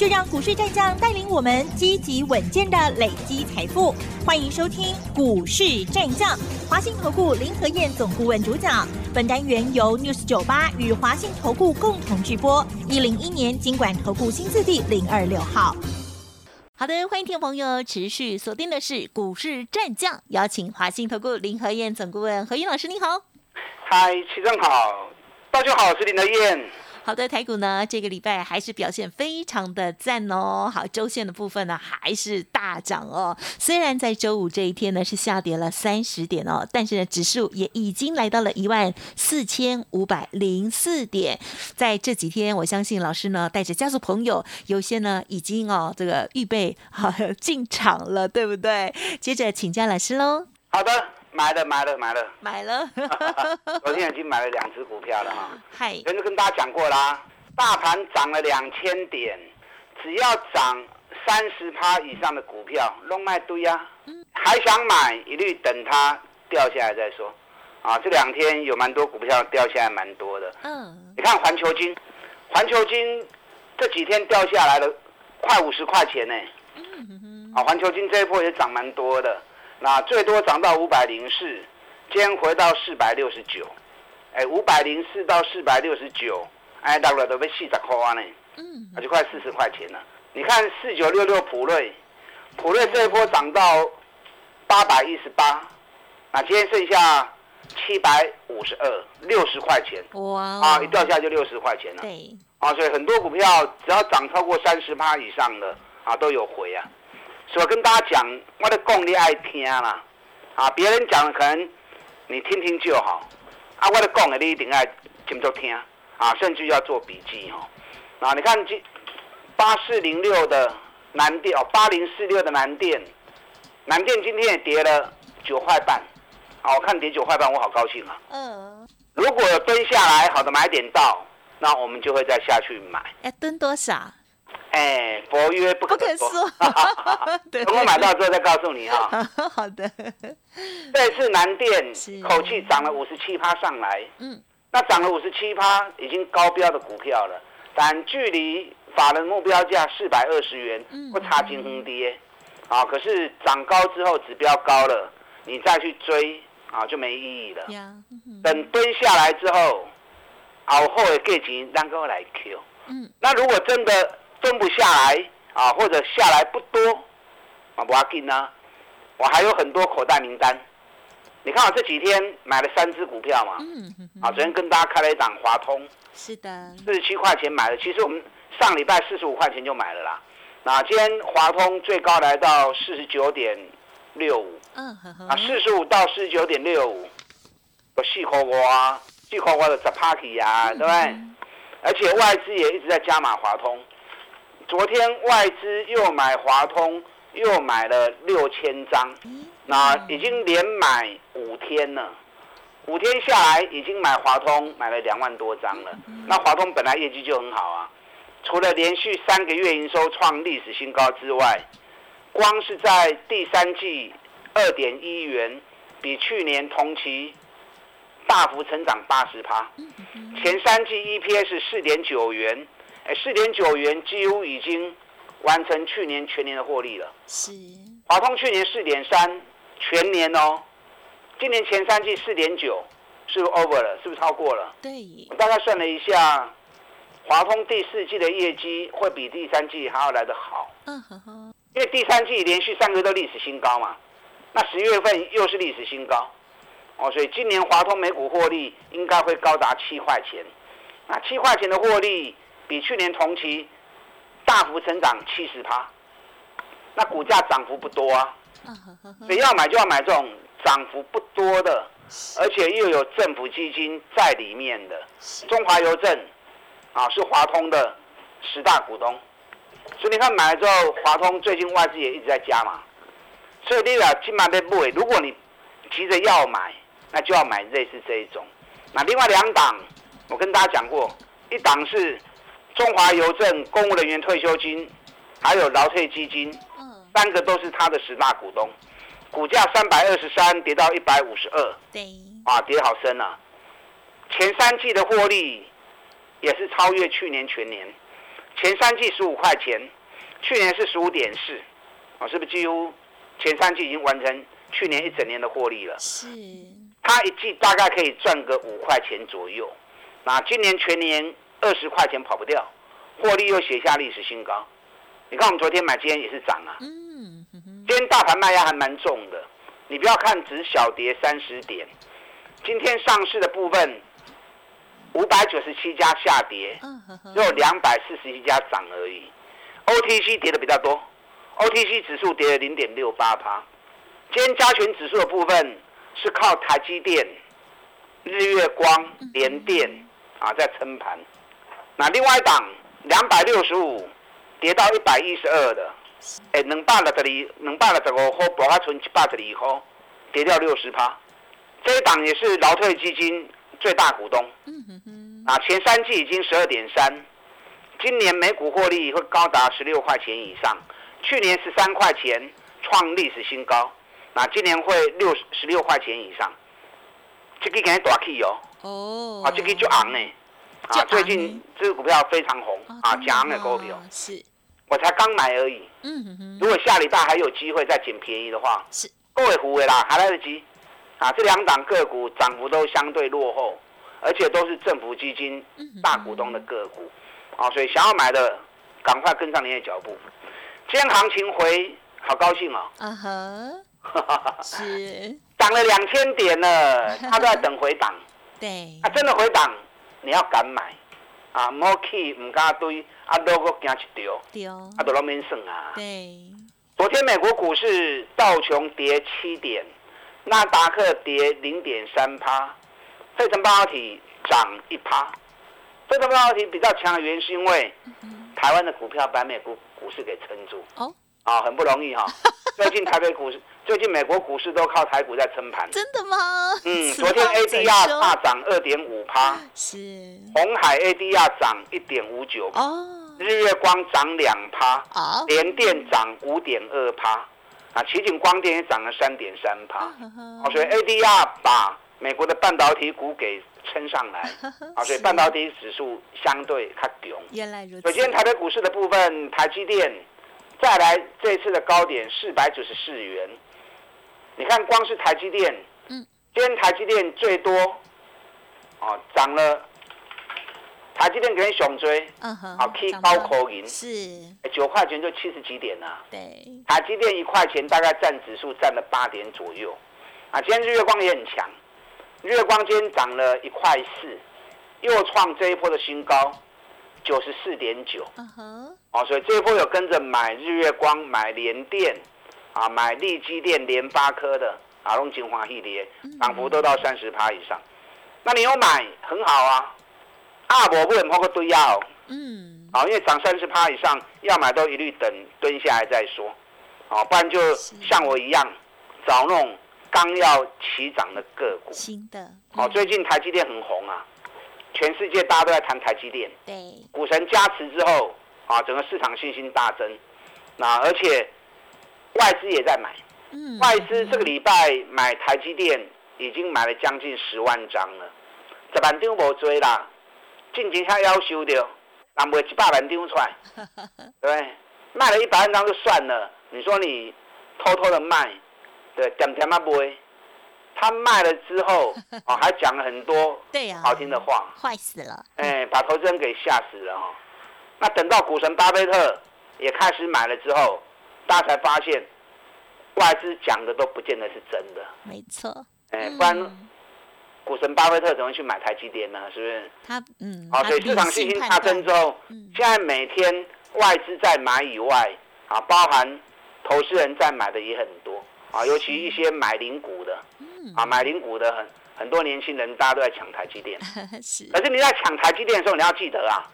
就让股市战将带领我们积极稳健的累积财富。欢迎收听股市战将，华信投顾林和燕总顾问主讲。本单元由 News 九八与华信投顾共同制播。一零一年经管投顾新字第零二六号。好的，欢迎听众朋友持续锁定的是股市战将，邀请华信投顾林和燕总顾问何燕老师，你好。嗨，齐正好，大家好，我是林和燕。好的，台股呢这个礼拜还是表现非常的赞哦。好，周线的部分呢还是大涨哦。虽然在周五这一天呢是下跌了三十点哦，但是呢指数也已经来到了一万四千五百零四点。在这几天，我相信老师呢带着家族朋友，有些呢已经哦这个预备好进场了，对不对？接着请教老师喽。好的。买了买了买了，买了。昨天已经买了两只股票了哈。嗨，前就跟大家讲过啦，大盘涨了两千点，只要涨三十趴以上的股票，弄卖堆啊。还想买，一律等它掉下来再说。啊，这两天有蛮多股票掉下来蛮多的。嗯。你看环球金，环球金这几天掉下来了，快五十块钱呢。嗯啊，环球金这一波也涨蛮多的。那最多涨到五百零四，今天回到四百六十九，哎，五百零四到四百六十九，哎，到了都被四十块呢，嗯，那就快四十块钱了。你看四九六六普瑞，普瑞这一波涨到八百一十八，那今天剩下七百五十二，六十块钱，哇，啊，一掉下就六十块钱了，对，啊，所以很多股票只要涨超过三十趴以上的，啊，都有回啊。所以跟大家讲，我的讲你爱听啦，啊，别人讲可能你听听就好，啊，我的讲的你一定爱听着听，啊，甚至要做笔记哦。啊，你看今八四零六的南电哦，八零四六的南电，南电今天也跌了九块半，啊，我看跌九块半，我好高兴啊。嗯。如果蹲下来，好的买点到，那我们就会再下去买。要蹲多少？哎，佛曰不可说。等我买到之后再告诉你啊。好的。这次南电口气涨了五十七趴上来，嗯，那涨了五十七趴，已经高标的股票了，但距离法人目标价四百二十元不差金红跌，啊，可是涨高之后指标高了，你再去追啊就没意义了。等蹲下来之后，后后的价钱让哥来 Q。嗯，那如果真的。蹲不下来啊，或者下来不多啊，不要紧呢。我还有很多口袋名单。你看我这几天买了三只股票嘛，啊，昨天跟大家开了一档华通，是的，四十七块钱买的。其实我们上礼拜四十五块钱就买了啦。那今天华通最高来到四十九点六五，嗯，啊，四十五到四十九点六五，有细口瓜，细口瓜的十 party 呀，对不对？而且外资也一直在加码华通。昨天外资又买华通，又买了六千张，那已经连买五天了。五天下来，已经买华通买了两万多张了。那华通本来业绩就很好啊，除了连续三个月营收创历史新高之外，光是在第三季二点一元，比去年同期大幅成长八十趴。前三季 EPS 四点九元。哎，四点九元几乎已经完成去年全年的获利了。是，华通去年四点三，全年哦，今年前三季四点九，是不是 over 了？是不是超过了？对。我大概算了一下，华通第四季的业绩会比第三季还要来得好。嗯哼哼。因为第三季连续三个月都历史新高嘛，那十月份又是历史新高，哦，所以今年华通每股获利应该会高达七块钱。那七块钱的获利。比去年同期大幅成长七十趴，那股价涨幅不多啊，所以要买就要买这种涨幅不多的，而且又有政府基金在里面的。中华邮政啊是华通的十大股东，所以你看买了之后，华通最近外资也一直在加嘛，所以你俩金马被不如果你急着要买，那就要买类似这一种。那另外两档，我跟大家讲过。一档是中华邮政公务人员退休金，还有劳退基金，三个都是他的十大股东。股价三百二十三跌到一百五十二，对，啊，跌好深啊！前三季的获利也是超越去年全年，前三季十五块钱，去年是十五点四，啊，是不是几乎前三季已经完成去年一整年的获利了？是，它一季大概可以赚个五块钱左右，那今年全年二十块钱跑不掉，获利又写下历史新高。你看我们昨天买，今天也是涨啊。今天大盘卖压还蛮重的，你不要看只小跌三十点，今天上市的部分五百九十七家下跌，只有两百四十一家涨而已。OTC 跌的比较多，OTC 指数跌了零点六八趴。今天加权指数的部分是靠台积电、日月光、联电啊在撑盘。那另外一档两百六十五跌到一百一十二的。哎，两百六十二，两百六十五块，博啊存一百十二块，跌掉六十趴。这一档也是劳退基金最大股东。啊，前三季已经十二点三，今年每股获利会高达十六块钱以上。去年十三块钱创历史新高，那今年会六十六块钱以上。这个肯定大气哦。哦。啊，这个就昂呢。啊，最近这个股票非常红啊，强的股票。是。我才刚买而已。嗯。如果下礼拜还有机会再捡便宜的话，是各位虎伟啦，还来得及。啊，这两档个股涨幅都相对落后，而且都是政府基金大股东的个股。啊，所以想要买的，赶快跟上您的脚步。今天行情回，好高兴哦。嗯哼。是。涨了两千点了，他都在等回档。对。啊，真的回档，你要敢买。啊，莫去唔敢堆。啊，都个惊一条，啊，都拢免算啊。对，昨天美国股市道琼跌七点，纳达克跌零点三趴，费城半导体涨一趴。费城半导体比较强的原因是因为台湾的股票把美国股市给撑住。哦。啊，很不容易哈。最近台北股市，最近美国股市都靠台股在撑盘。真的吗？嗯，昨天 ADR 大涨二点五趴。是。红海 ADR 涨一点五九。哦。日月光涨两趴，啊联电涨五点二趴，啊，奇景光电也涨了三点三趴，啊，所以 ADR 把美国的半导体股给撑上来，啊，所以半导体指数相对较强。原来如此。所以今天台北股市的部分，台积电再来这次的高点四百九十四元，你看光是台积电，嗯，今天台积电最多，哦，涨了。台积电给你熊追，嗯哼，好 K 高口银是九块钱就七十几点了。对，台积电一块钱大概占指数占了八点左右。啊，今天日月光也很强，日月光今天涨了一块四，又创这一波的新高，九十四点九。嗯哼，哦，所以这一波有跟着买日月光、买联电，啊，买利基电、联发科的，啊，用精华系列，涨幅都到三十趴以上。那你有买很好啊。啊，我不能抛个堆压哦。嗯。啊，因为涨三十趴以上，要买都一律等蹲下来再说。啊，不然就像我一样，找那种刚要起涨的个股。新的。好，最近台积电很红啊，全世界大家都在谈台积电。对。股神加持之后，啊，整个市场信心大增。那而且外资也在买。嗯。外资这个礼拜买台积电已经买了将近十万张了，这板丢无追啦。进前下要求的，那卖一百万张出来，对，卖了一百万张就算了。你说你偷偷的卖，对，点点啊卖，他卖了之后，哦，还讲了很多对呀好听的话，坏死了，哎，把投资人给吓死了哈。那等到股神巴菲特也开始买了之后，大家才发现外资讲的都不见得是真的，没错，哎，不然。股神巴菲特怎么去买台积电呢？是不是？他嗯，好，所以市场信心大增之后，现在每天外资在买以外，啊，包含投资人在买的也很多啊，尤其一些买零股的，啊，买零股的很很多年轻人，大家都在抢台积电。是。可是你在抢台积电的时候，你要记得啊，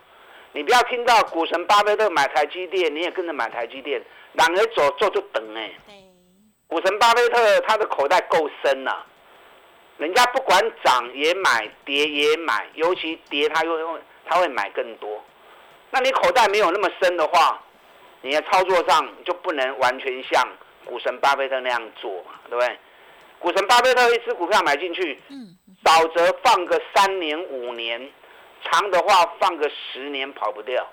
你不要听到股神巴菲特买台积电，你也跟着买台积电，两个走做就等哎。股神巴菲特他的口袋够深呐。人家不管涨也买，跌也买，尤其跌他又用他会买更多。那你口袋没有那么深的话，你的操作上就不能完全像股神巴菲特那样做嘛，对不对？股神巴菲特一只股票买进去，嗯少则放个三年五年，长的话放个十年跑不掉。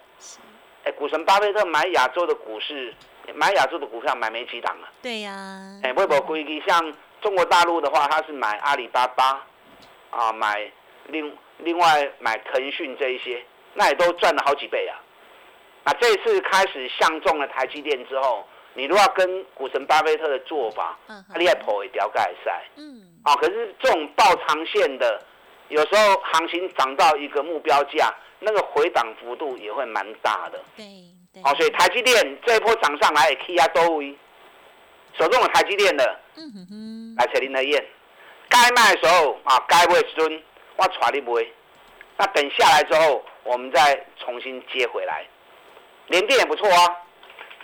哎，股神巴菲特买亚洲的股市，买亚洲的股票买没几档啊？对呀。哎，微博规矩，像中国大陆的话，他是买阿里巴巴，啊，买另另外买腾讯这一些。那也都赚了好几倍啊！那这次开始相中了台积电之后，你如果跟股神巴菲特的做法，嗯，你也破一条盖赛，嗯，啊，可是这种爆长线的，有时候行情涨到一个目标价，那个回档幅度也会蛮大的，对对，所以台积电这一波涨上来，K 压多位，手中有台积电的，嗯哼哼，来找林德燕，该卖的时候啊，该卖时阵我带你买，那等下来之后。我们再重新接回来，联电也不错啊。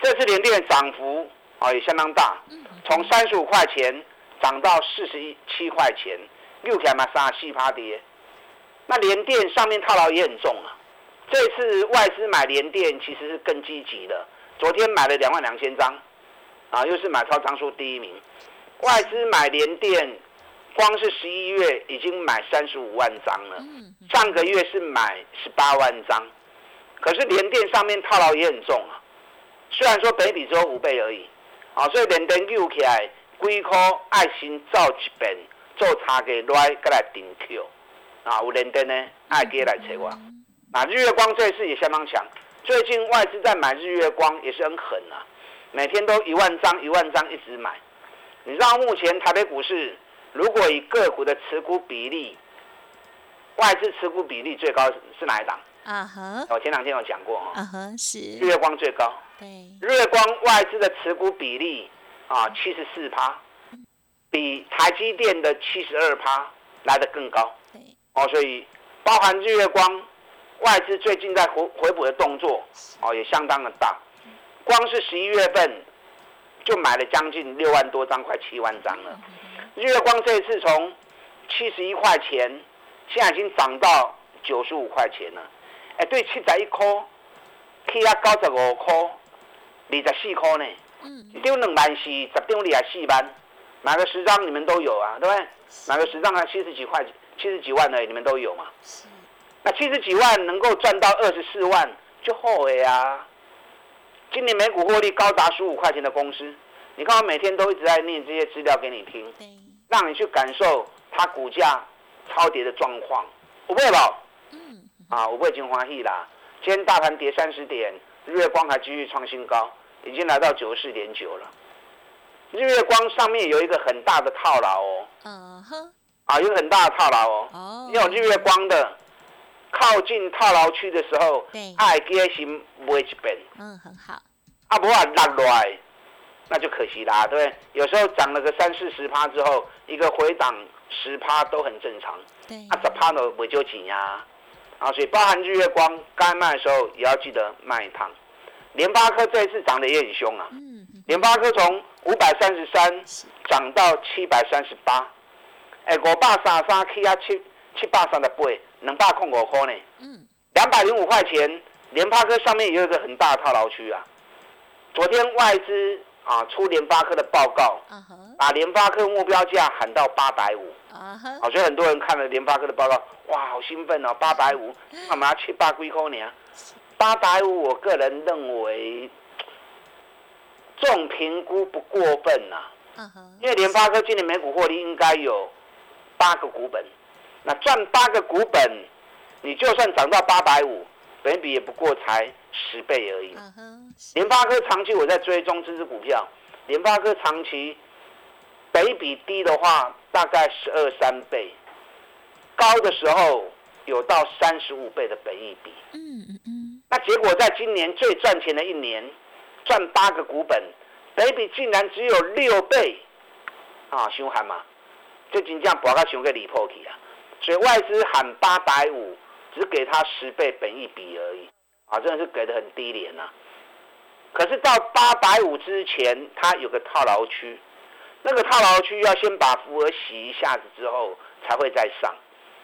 这次联电涨幅啊也相当大，从三十五块钱涨到四十一七块钱，六起来嘛三四趴跌。那联电上面套牢也很重啊。这次外资买联电其实是更积极的，昨天买了两万两千张，啊又是买超张数第一名。外资买联电。光是十一月已经买三十五万张了，上个月是买十八万张，可是联电上面套牢也很重啊。虽然说北比只有五倍而已，啊，所以联电又起来，几颗爱心造一遍，做差价来过来顶 Q，啊，有联电呢爱给来找我。啊日月光这次也相当强，最近外资在买日月光也是很狠啊，每天都一万张一万张一直买。你知道目前台北股市？如果以个股的持股比例，外资持股比例最高是哪一档？啊哈，我前两天有讲过哈。啊哈，是。日月光最高。对。日月光外资的持股比例啊，七十四趴，比台积电的七十二趴来的更高。哦，所以包含日月光外资最近在回回补的动作，哦，也相当的大。光是十一月份就买了将近六万多张，快七万张了。日月光这次从七十一块钱，现在已经涨到九十五块钱了。哎，对，七十一块，起啊九十五块，二十四块呢。嗯。一张两万四，十张二十四万，买个十张你们都有啊，对不对？买个十张啊，七十几块，七十几万的你们都有嘛。是。那七十几万能够赚到二十四万，就后悔啊。今年每股获利高达十五块钱的公司。你看我每天都一直在念这些资料给你听，让你去感受它股价超跌的状况。我不会吧？嗯，啊，我不会金华喜啦。今天大盘跌三十点，日月光还继续创新高，已经来到九十四点九了。日月光上面有一个很大的套牢哦。嗯哼。啊，有很大的套牢哦。哦。有日月光的靠近套牢区的时候，对，爱跌先买一遍。嗯，很好。啊，不啊，落落来。那就可惜啦，对不对？有时候涨了个三四十趴之后，一个回档十趴都很正常。对，啊，十趴呢不就紧呀？啊，所以包含日月光该卖的时候也要记得卖一趟。联发科这一次涨得也很凶啊。嗯。联发科从五百三十三涨到七百三十八，哎，五百三三起啊七七百三十八，两百空五块呢。嗯。两百零五块钱，联发科上面也有一个很大的套牢区啊。昨天外资。啊，出联发科的报告，把联发科目标价喊到八百五，啊，所以很多人看了联发科的报告，哇，好兴奋哦，八百五，干嘛七八几块呢？八百五，我个人认为，这种评估不过分呐，因为联发科今年每股获利应该有八个股本，那赚八个股本，你就算涨到八百五，本比也不过才。十倍而已。联发科长期我在追踪这支股票，联发科长期北比低的话，大概十二三倍，高的时候有到三十五倍的本益比。嗯嗯嗯。那结果在今年最赚钱的一年，赚八个股本，北比竟然只有六倍，啊，凶悍嘛！这金价博到熊给离破去啊！所以外资喊八百五，只给他十倍本一比而已。啊，真的是给的很低廉呐！可是到八百五之前，它有个套牢区，那个套牢区要先把符额洗一下子之后，才会再上。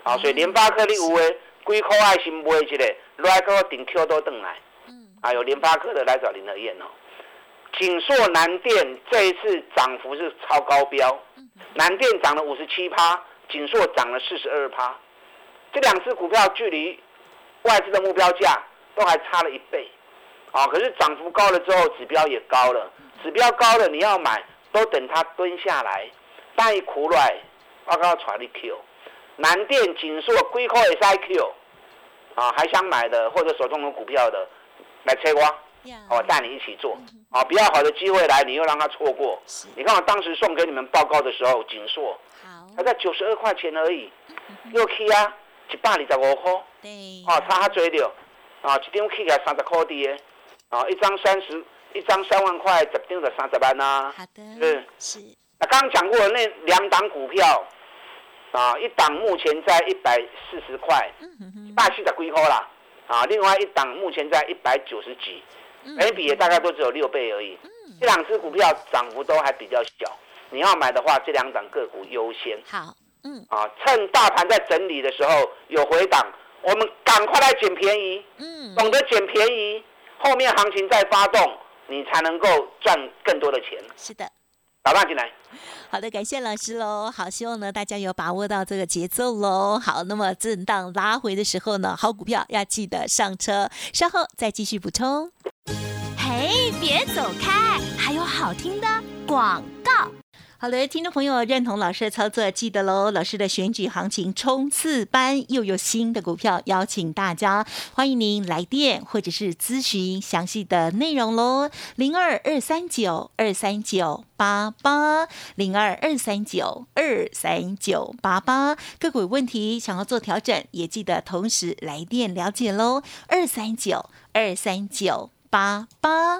啊，所以联发科的五 A 几块爱心买一个，来个顶 Q 都等来。嗯，啊，有联发科的来找林德燕哦。锦硕南电这一次涨幅是超高标，南电涨了五十七趴，锦硕涨了四十二趴，这两只股票距离外资的目标价都还差了一倍，啊，可是涨幅高了之后，指标也高了，指标高了你要买，都等它蹲下来，但一苦来，我告诉你 Q，南电、锦硕、硅科也是 Q，啊，还想买的或者手中有股票的，来切我。我带你一起做，啊，比较好的机会来，你又让他错过。你看我当时送给你们报告的时候，锦硕，还在九十二块钱而已，又去啊，一百二十五块，哦，差他追了，啊，一张起来三十块的，啊，一张三十，一张三万块，十张就三十万呐。好的，是是。那刚刚讲过那两档股票，啊，一档目前在一百四十块，大四的几块啦，啊，另外一档目前在一百九十几。每比也大概都只有六倍而已，这两只股票涨幅都还比较小，你要买的话，这两档个股优先。好，嗯，啊，趁大盘在整理的时候有回档，我们赶快来捡便宜。嗯，懂得捡便宜，后面行情再发动，你才能够赚更多的钱。是的。打断进来，好的，感谢老师喽。好，希望呢大家有把握到这个节奏喽。好，那么震荡拉回的时候呢，好股票要记得上车，稍后再继续补充。嘿，别走开，还有好听的广告。好的，听众朋友认同老师的操作，记得喽。老师的选举行情冲刺班又有新的股票邀请大家，欢迎您来电或者是咨询详细的内容喽。零二二三九二三九八八零二二三九二三九八八，个股问题想要做调整，也记得同时来电了解喽。二三九二三九八八。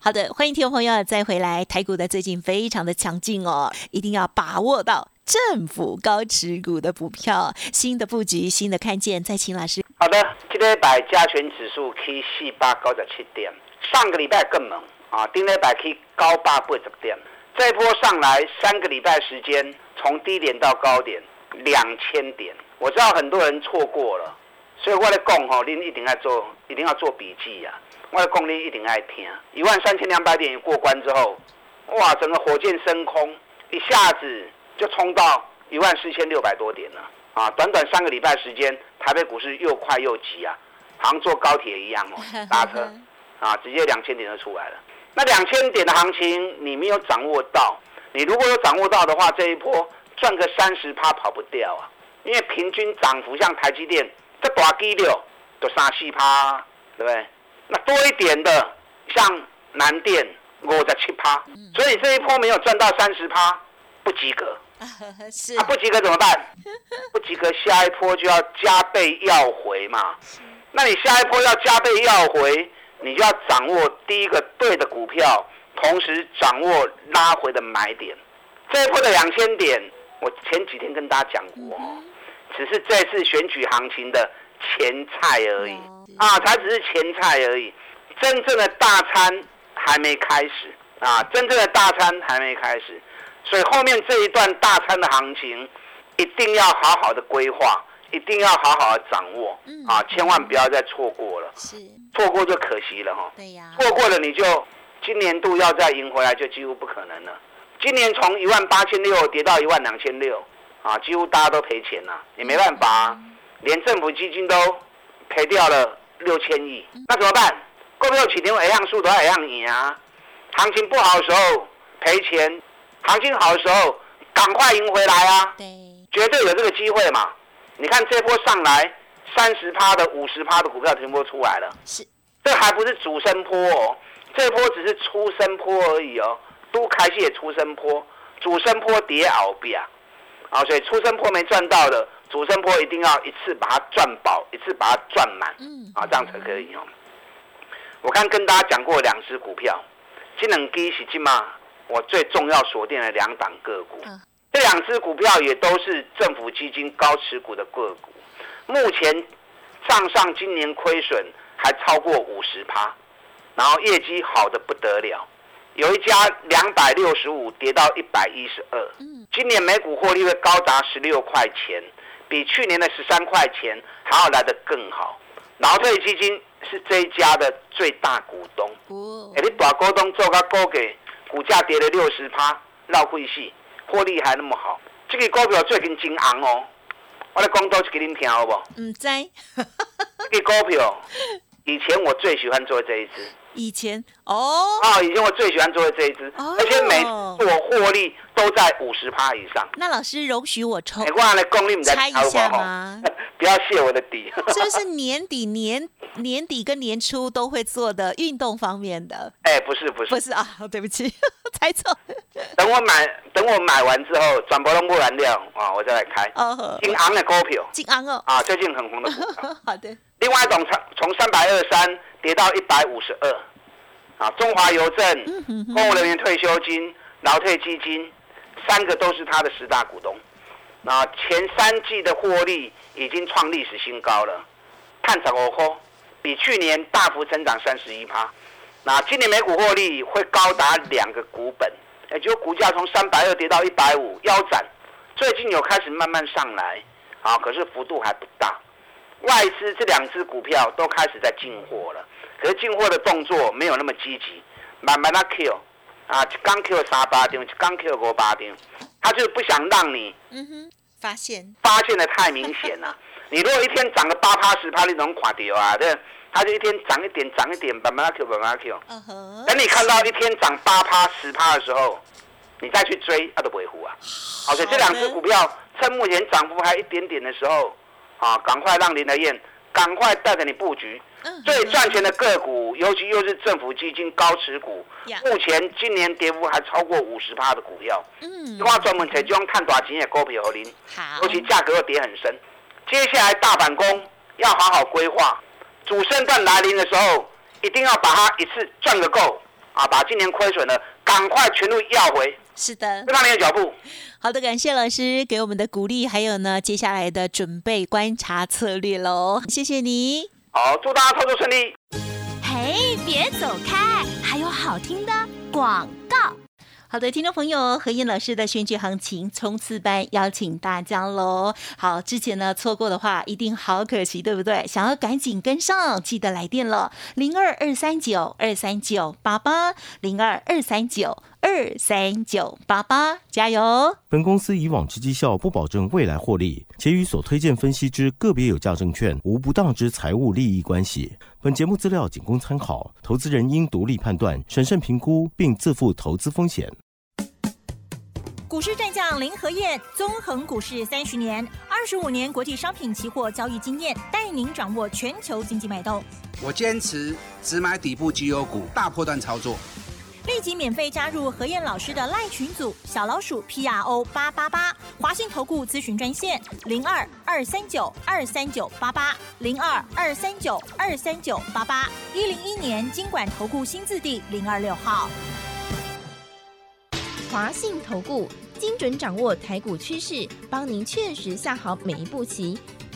好的，欢迎听众朋友再回来。台股的最近非常的强劲哦，一定要把握到政府高持股的股票，新的布局，新的看见。再请老师。好的，今天百加权指数 K 四八高十七点，上个礼拜更猛啊，今天百 K 高八八十点，这一波上来三个礼拜时间，从低点到高点两千点，我知道很多人错过了，所以我来讲吼，您一定要做，一定要做笔记呀。我的功力一定爱听，一万三千两百点过关之后，哇，整个火箭升空，一下子就冲到一万四千六百多点了啊！短短三个礼拜时间，台北股市又快又急啊，好像坐高铁一样哦，搭车啊，直接两千点就出来了。那两千点的行情你没有掌握到，你如果有掌握到的话，这一波赚个三十趴跑不掉啊！因为平均涨幅像台积电这大基六都三四趴，对不对？那多一点的，像南电五十七趴，所以这一波没有赚到三十趴，不及格。是，不及格怎么办？不及格，下一波就要加倍要回嘛。那你下一波要加倍要回，你就要掌握第一个对的股票，同时掌握拉回的买点。这一波的两千点，我前几天跟大家讲过，只是这次选举行情的前菜而已。啊，才只是前菜而已，真正的大餐还没开始啊！真正的大餐还没开始，所以后面这一段大餐的行情，一定要好好的规划，一定要好好的掌握啊！千万不要再错过了，是错过就可惜了哈。对呀，错过了你就今年度要再赢回来就几乎不可能了。今年从一万八千六跌到一万两千六，啊，几乎大家都赔钱了，也没办法，连政府基金都赔掉了。六千亿，那怎么办？股票起跌，一样数都一样赢啊！行情不好的时候赔钱，行情好的时候赶快赢回来啊！对，绝对有这个机会嘛！你看这波上来三十趴的、五十趴的股票全部出来了，是，这还不是主升坡哦，这波只是出升坡而已哦，都开始也出升坡，主升坡跌熬比啊，啊，所以出升坡没赚到的，主升波一定要一次把它赚饱，一次把它赚满，嗯，啊，这样才可以哦。我刚跟大家讲过两只股票，金能基是金嘛，我最重要锁定的两档个股。这两只股票也都是政府基金高持股的个股，目前账上今年亏损还超过五十趴，然后业绩好的不得了，有一家两百六十五跌到一百一十二，今年每股获利会高达十六块钱，比去年的十三块钱还要来得更好。劳退基金是这一家的最大股东，哎，你大股东做个高给，股价跌了六十趴，闹贵戏。获利还那么好，这个股票最近真昂哦！我来讲多一给您听好不？唔知。这个股票 以前我最喜欢做这一支。以前哦。啊，以前我最喜欢做的这一支，而且每次我获利都在五十趴以上。那老师容许我抽？我来功力唔在猜一下吗？不要泄我的底。这是年底年年底跟年初都会做的运动方面的。哎，不是不是不是啊，对不起，猜错。等我买，等我买完之后，转播都不燃料啊，我再来开。哦，金昂的股票，金昂哦，啊，最近很红的股票。好的。另外一种从从三百二三跌到一百五十二，啊，中华邮政、公务人员退休金、劳退基金，三个都是他的十大股东。那前三季的获利已经创历史新高了，探涨哦吼，比去年大幅增长三十一趴。那今年每股获利会高达两个股本。也就股价从三百二跌到一百五，腰斩。最近有开始慢慢上来，啊，可是幅度还不大。外资这两只股票都开始在进货了，可是进货的动作没有那么积极，慢慢的 Q，啊，刚 Q 三八丁，刚 Q 五八丁，他就是不想让你，嗯哼，发现，发现的太明显了。你如果一天涨个八趴十趴，你能垮掉啊？对。它就一天涨一点，涨一点，慢慢的 Q，慢慢的 Q。嗯哼。等你看到一天涨八趴、十趴的时候，你再去追，它都不会糊啊。好，所以这两只股票趁目前涨幅还一点点的时候，啊，赶快让林德燕赶快带着你布局最赚钱的个股，尤其又是政府基金高持股，目前今年跌幅还超过五十趴的股票。嗯。我专门才将看短钱的股票和您，尤其价格又跌很深。接下来大反攻要好好规划。主升段来临的时候，一定要把它一次赚个够啊！把今年亏损的赶快全部要回。是的，跟上你的脚步。好的，感谢老师给我们的鼓励，还有呢，接下来的准备观察策略喽。谢谢你。好，祝大家操作顺利。嘿，别走开，还有好听的广告。好的，听众朋友，何燕老师的选举行情冲刺班邀请大家喽。好，之前呢错过的话，一定好可惜，对不对？想要赶紧跟上，记得来电了，零二二三九二三九八八，零二二三九二三九八八，加油！本公司以往之绩效不保证未来获利，且与所推荐分析之个别有价证券无不当之财务利益关系。本节目资料仅供参考，投资人应独立判断、审慎评估，并自负投资风险。股市战将林和燕，纵横股市三十年，二十五年国际商品期货交易经验，带您掌握全球经济脉动。我坚持只买底部绩优股，大波段操作。立即免费加入何燕老师的赖群组，小老鼠 P R O 八八八，华信投顾咨询专线零二二三九二三九八八零二二三九二三九八八，一零一年经管投顾新字第零二六号。华信投顾精准掌握台股趋势，帮您确实下好每一步棋，